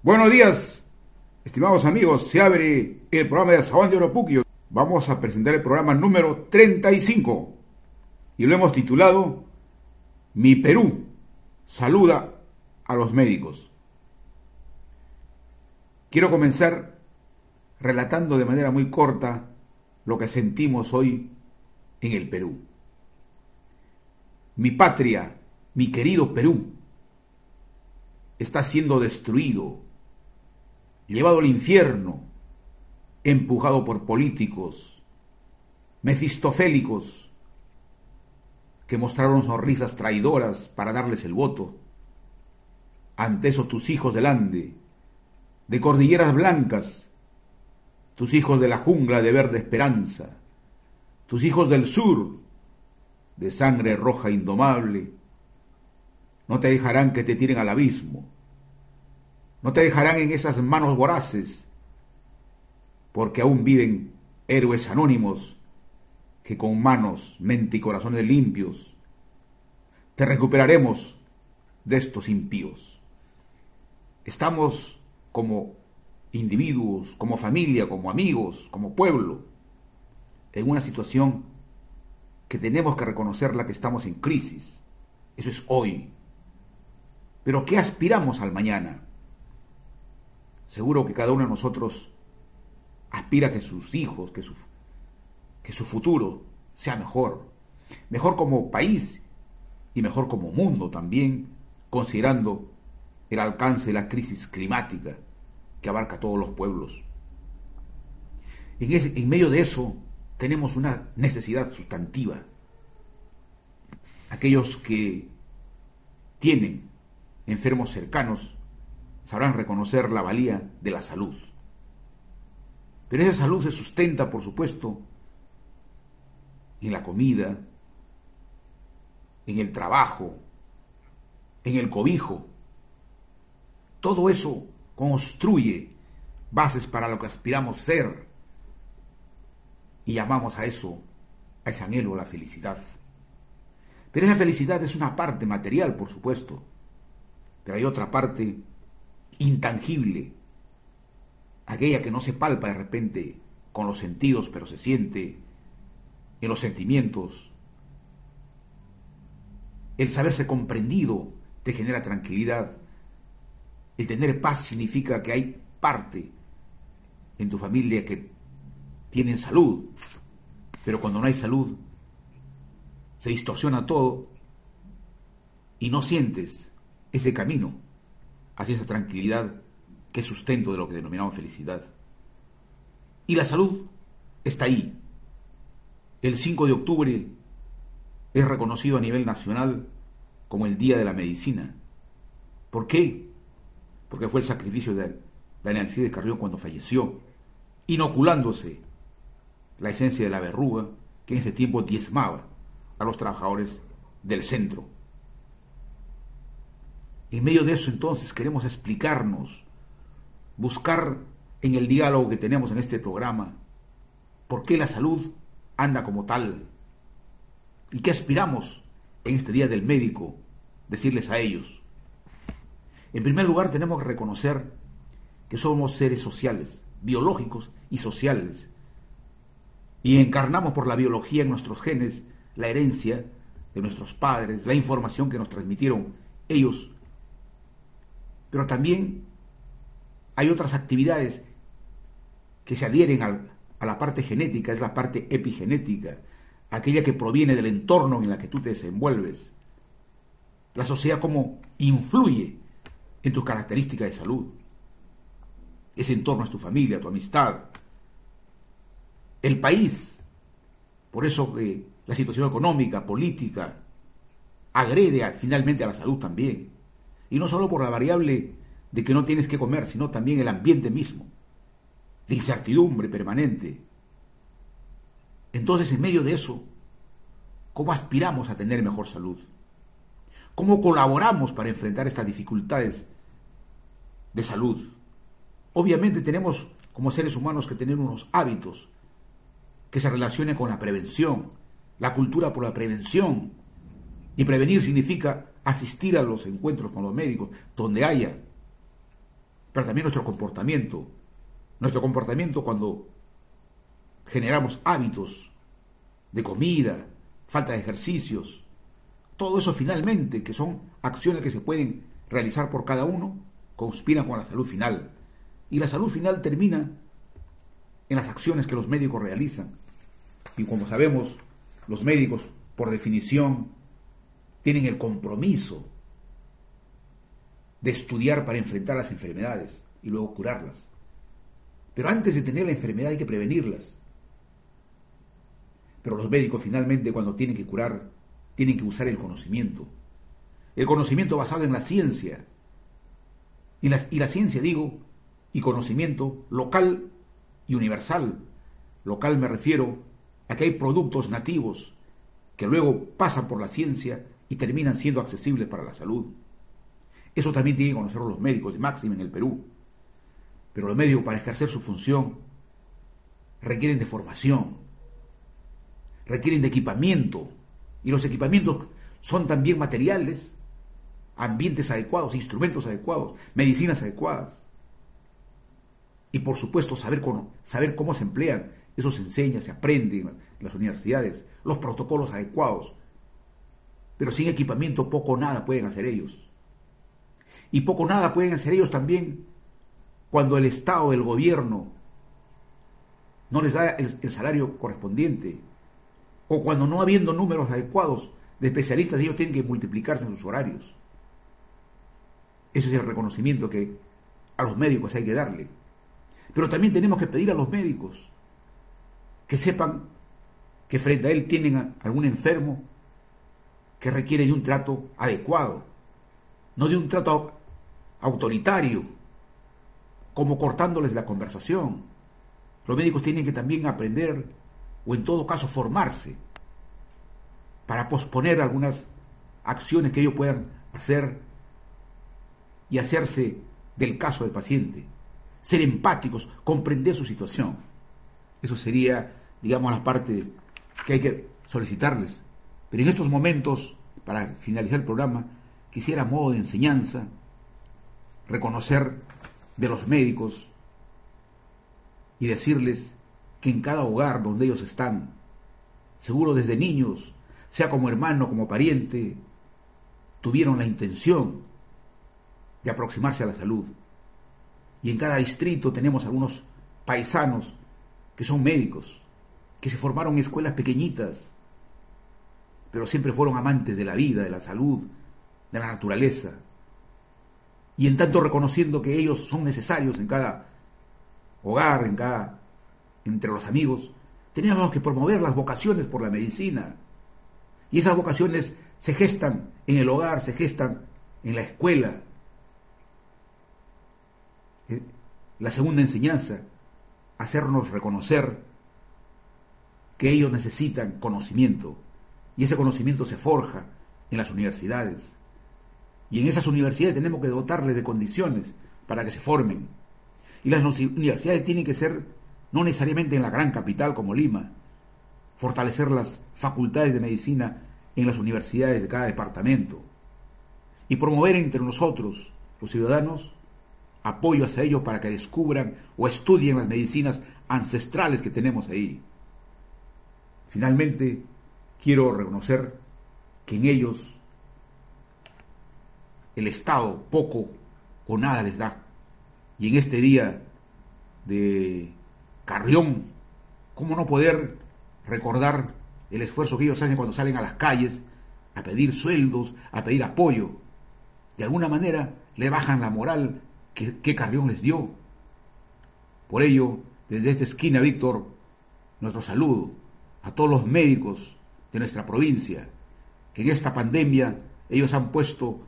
Buenos días, estimados amigos. Se abre el programa de Sabán de Oropuquio. Vamos a presentar el programa número 35 y lo hemos titulado Mi Perú saluda a los médicos. Quiero comenzar relatando de manera muy corta lo que sentimos hoy en el Perú. Mi patria, mi querido Perú, está siendo destruido llevado al infierno, empujado por políticos mefistofélicos que mostraron sonrisas traidoras para darles el voto. Ante eso tus hijos del Ande, de cordilleras blancas, tus hijos de la jungla de verde esperanza, tus hijos del sur, de sangre roja indomable, no te dejarán que te tiren al abismo no te dejarán en esas manos voraces, porque aún viven héroes anónimos que con manos, mente y corazones limpios te recuperaremos de estos impíos. Estamos como individuos, como familia, como amigos, como pueblo, en una situación que tenemos que reconocer la que estamos en crisis. Eso es hoy. Pero ¿qué aspiramos al mañana? Seguro que cada uno de nosotros aspira a que sus hijos, que su, que su futuro sea mejor. Mejor como país y mejor como mundo también, considerando el alcance de la crisis climática que abarca a todos los pueblos. En, en medio de eso tenemos una necesidad sustantiva. Aquellos que tienen enfermos cercanos sabrán reconocer la valía de la salud. Pero esa salud se sustenta, por supuesto, en la comida, en el trabajo, en el cobijo. Todo eso construye bases para lo que aspiramos ser y llamamos a eso, a ese anhelo, la felicidad. Pero esa felicidad es una parte material, por supuesto, pero hay otra parte intangible, aquella que no se palpa de repente con los sentidos, pero se siente en los sentimientos. El saberse comprendido te genera tranquilidad. El tener paz significa que hay parte en tu familia que tienen salud, pero cuando no hay salud, se distorsiona todo y no sientes ese camino hacia esa tranquilidad que es sustento de lo que denominamos felicidad. Y la salud está ahí. El 5 de octubre es reconocido a nivel nacional como el Día de la Medicina. ¿Por qué? Porque fue el sacrificio de Daniel de Carrión cuando falleció, inoculándose la esencia de la verruga que en ese tiempo diezmaba a los trabajadores del centro en medio de eso entonces queremos explicarnos, buscar en el diálogo que tenemos en este programa por qué la salud anda como tal y qué aspiramos en este Día del Médico decirles a ellos. En primer lugar tenemos que reconocer que somos seres sociales, biológicos y sociales, y encarnamos por la biología en nuestros genes la herencia de nuestros padres, la información que nos transmitieron ellos pero también hay otras actividades que se adhieren a, la parte genética, es la parte epigenética, aquella que proviene del entorno en la que tú te desenvuelves. La sociedad cómo influye en tus características de salud. Ese entorno es tu familia, tu amistad. El país. Por eso que la situación económica, política, agrede finalmente a la salud también. Y no solo por la variable de que no tienes que comer, sino también el ambiente mismo, de incertidumbre permanente. Entonces, en medio de eso, ¿cómo aspiramos a tener mejor salud? ¿Cómo colaboramos para enfrentar estas dificultades de salud? Obviamente tenemos como seres humanos que tener unos hábitos que se relacionen con la prevención, la cultura por la prevención. Y prevenir significa asistir a los encuentros con los médicos, donde haya pero también nuestro comportamiento. Nuestro comportamiento cuando generamos hábitos de comida, falta de ejercicios, todo eso finalmente, que son acciones que se pueden realizar por cada uno, conspiran con la salud final. Y la salud final termina en las acciones que los médicos realizan. Y como sabemos, los médicos, por definición, tienen el compromiso de estudiar para enfrentar las enfermedades y luego curarlas. Pero antes de tener la enfermedad hay que prevenirlas. Pero los médicos finalmente cuando tienen que curar, tienen que usar el conocimiento. El conocimiento basado en la ciencia. Y la, ciencia, digo, y conocimiento local y universal. Local me refiero a que hay productos nativos que luego pasan por la ciencia y terminan siendo accesibles para la salud. Eso también tienen que conocerlo los médicos, y máximo en el Perú. Pero los médicos para ejercer su función requieren de formación, requieren de equipamiento, y los equipamientos son también materiales, ambientes adecuados, instrumentos adecuados, medicinas adecuadas. Y por supuesto saber cómo, saber cómo se emplean, eso se enseña, se aprende en las universidades, los protocolos adecuados. Pero sin equipamiento poco nada pueden hacer ellos. Y poco nada pueden hacer ellos también cuando el Estado, el gobierno, no les da el, salario correspondiente. O cuando no habiendo números adecuados de especialistas, ellos tienen que multiplicarse en sus horarios. Ese es el reconocimiento que a los médicos hay que darle. Pero también tenemos que pedir a los médicos que sepan que frente a él tienen algún enfermo que requiere de un trato adecuado, no de un trato autoritario, como cortándoles la conversación. Los médicos tienen que también aprender, o en todo caso formarse, para posponer algunas acciones que ellos puedan hacer y hacerse del caso del paciente ser empáticos, comprender su situación. Eso sería, digamos, la parte que hay que solicitarles. Pero en estos momentos, para finalizar el programa, quisiera modo de enseñanza reconocer de los médicos y decirles que en cada hogar donde ellos están, seguro desde niños, sea como hermano, como pariente, tuvieron la intención de aproximarse a la salud. Y en cada distrito tenemos algunos paisanos que son médicos, que se formaron escuelas pequeñitas, pero siempre fueron amantes de la vida, de la salud, de la naturaleza. Y en tanto reconociendo que ellos son necesarios en cada hogar, en cada entre los amigos, teníamos que promover las vocaciones por la medicina. Y esas vocaciones se gestan en el hogar, se gestan en la escuela, la segunda enseñanza, hacernos reconocer que ellos necesitan conocimiento y ese conocimiento se forja en las universidades. Y en esas universidades tenemos que dotarles de condiciones para que se formen. Y las universidades tienen que ser no necesariamente en la gran capital como Lima, fortalecer las facultades de medicina en las universidades de cada departamento y promover entre nosotros, los ciudadanos, apoyo hacia ellos para que descubran o estudien las medicinas ancestrales que tenemos ahí. Finalmente, quiero reconocer que en ellos el Estado poco o nada les da. Y en este día de Carrión, ¿cómo no poder recordar el esfuerzo que ellos hacen cuando salen a las calles a pedir sueldos, a pedir apoyo? De alguna manera le bajan la moral ¿Qué, Carrión les dio? Por ello, desde esta esquina, Víctor, nuestro saludo a todos los médicos de nuestra provincia, que en esta pandemia ellos han puesto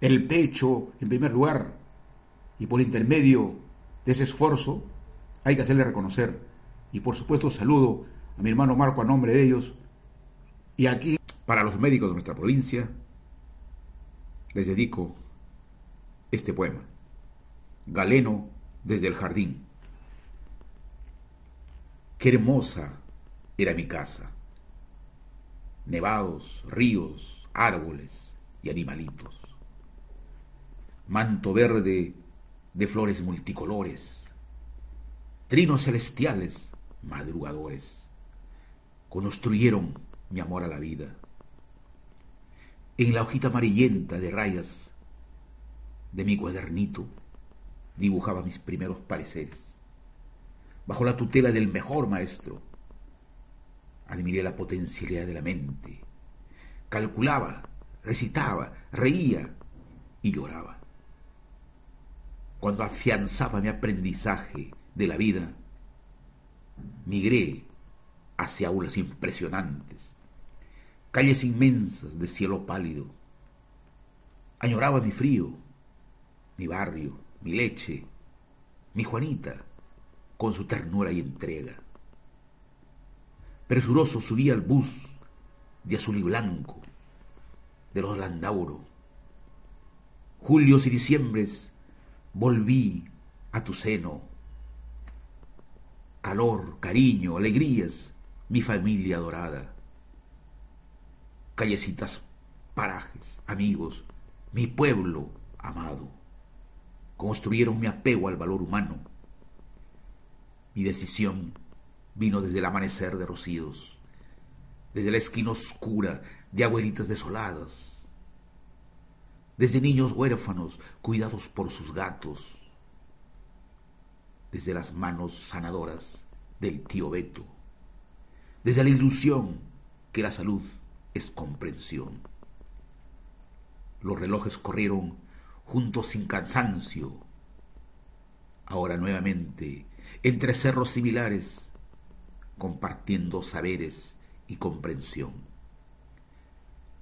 el pecho en primer lugar y por intermedio de ese esfuerzo hay que hacerle reconocer. Y por supuesto saludo a mi hermano Marco a nombre de ellos. Y aquí, para los médicos de nuestra provincia, les dedico este poema. Galeno desde el jardín. Qué hermosa era mi casa. Nevados, ríos, árboles y animalitos. Manto verde de flores multicolores, trinos celestiales, madrugadores, construyeron mi amor a la vida. En la hojita amarillenta de rayas de mi cuadernito dibujaba mis primeros pareceres. Bajo la tutela del mejor maestro, admiré la potencialidad de la mente. Calculaba, recitaba, reía y lloraba. Cuando afianzaba mi aprendizaje de la vida, migré hacia aulas impresionantes, calles inmensas de cielo pálido. Añoraba mi frío, mi barrio, mi leche, mi Juanita, con su ternura y entrega. Presuroso subí al bus de azul y blanco, de los Landauro. Julios y diciembres volví a tu seno. Calor, cariño, alegrías, mi familia adorada. Callecitas, parajes, amigos, mi pueblo amado. Construyeron mi apego al valor humano. Mi decisión vino desde el amanecer de rocíos, desde la esquina oscura de abuelitas desoladas, desde niños huérfanos cuidados por sus gatos, desde las manos sanadoras del tío Beto, desde la ilusión que la salud es comprensión. Los relojes corrieron juntos sin cansancio, ahora nuevamente entre cerros similares, compartiendo saberes y comprensión.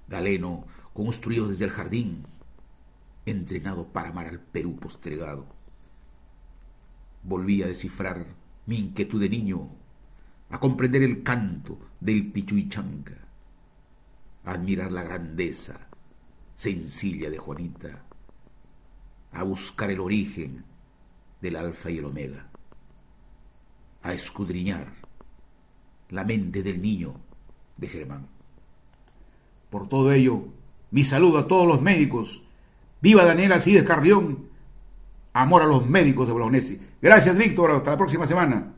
Galeno, construido desde el jardín, entrenado para amar al Perú postergado. Volví a descifrar mi inquietud de niño, a comprender el canto del pichuichanca, a admirar la grandeza sencilla de Juanita, a buscar el origen del alfa y el omega, a escudriñar la mente del niño de Germán. Por todo ello, mi saludo a todos los médicos Viva Daniela Cides Carrión. Amor a los médicos de Bolognesi. Gracias, Víctor. Hasta la próxima semana.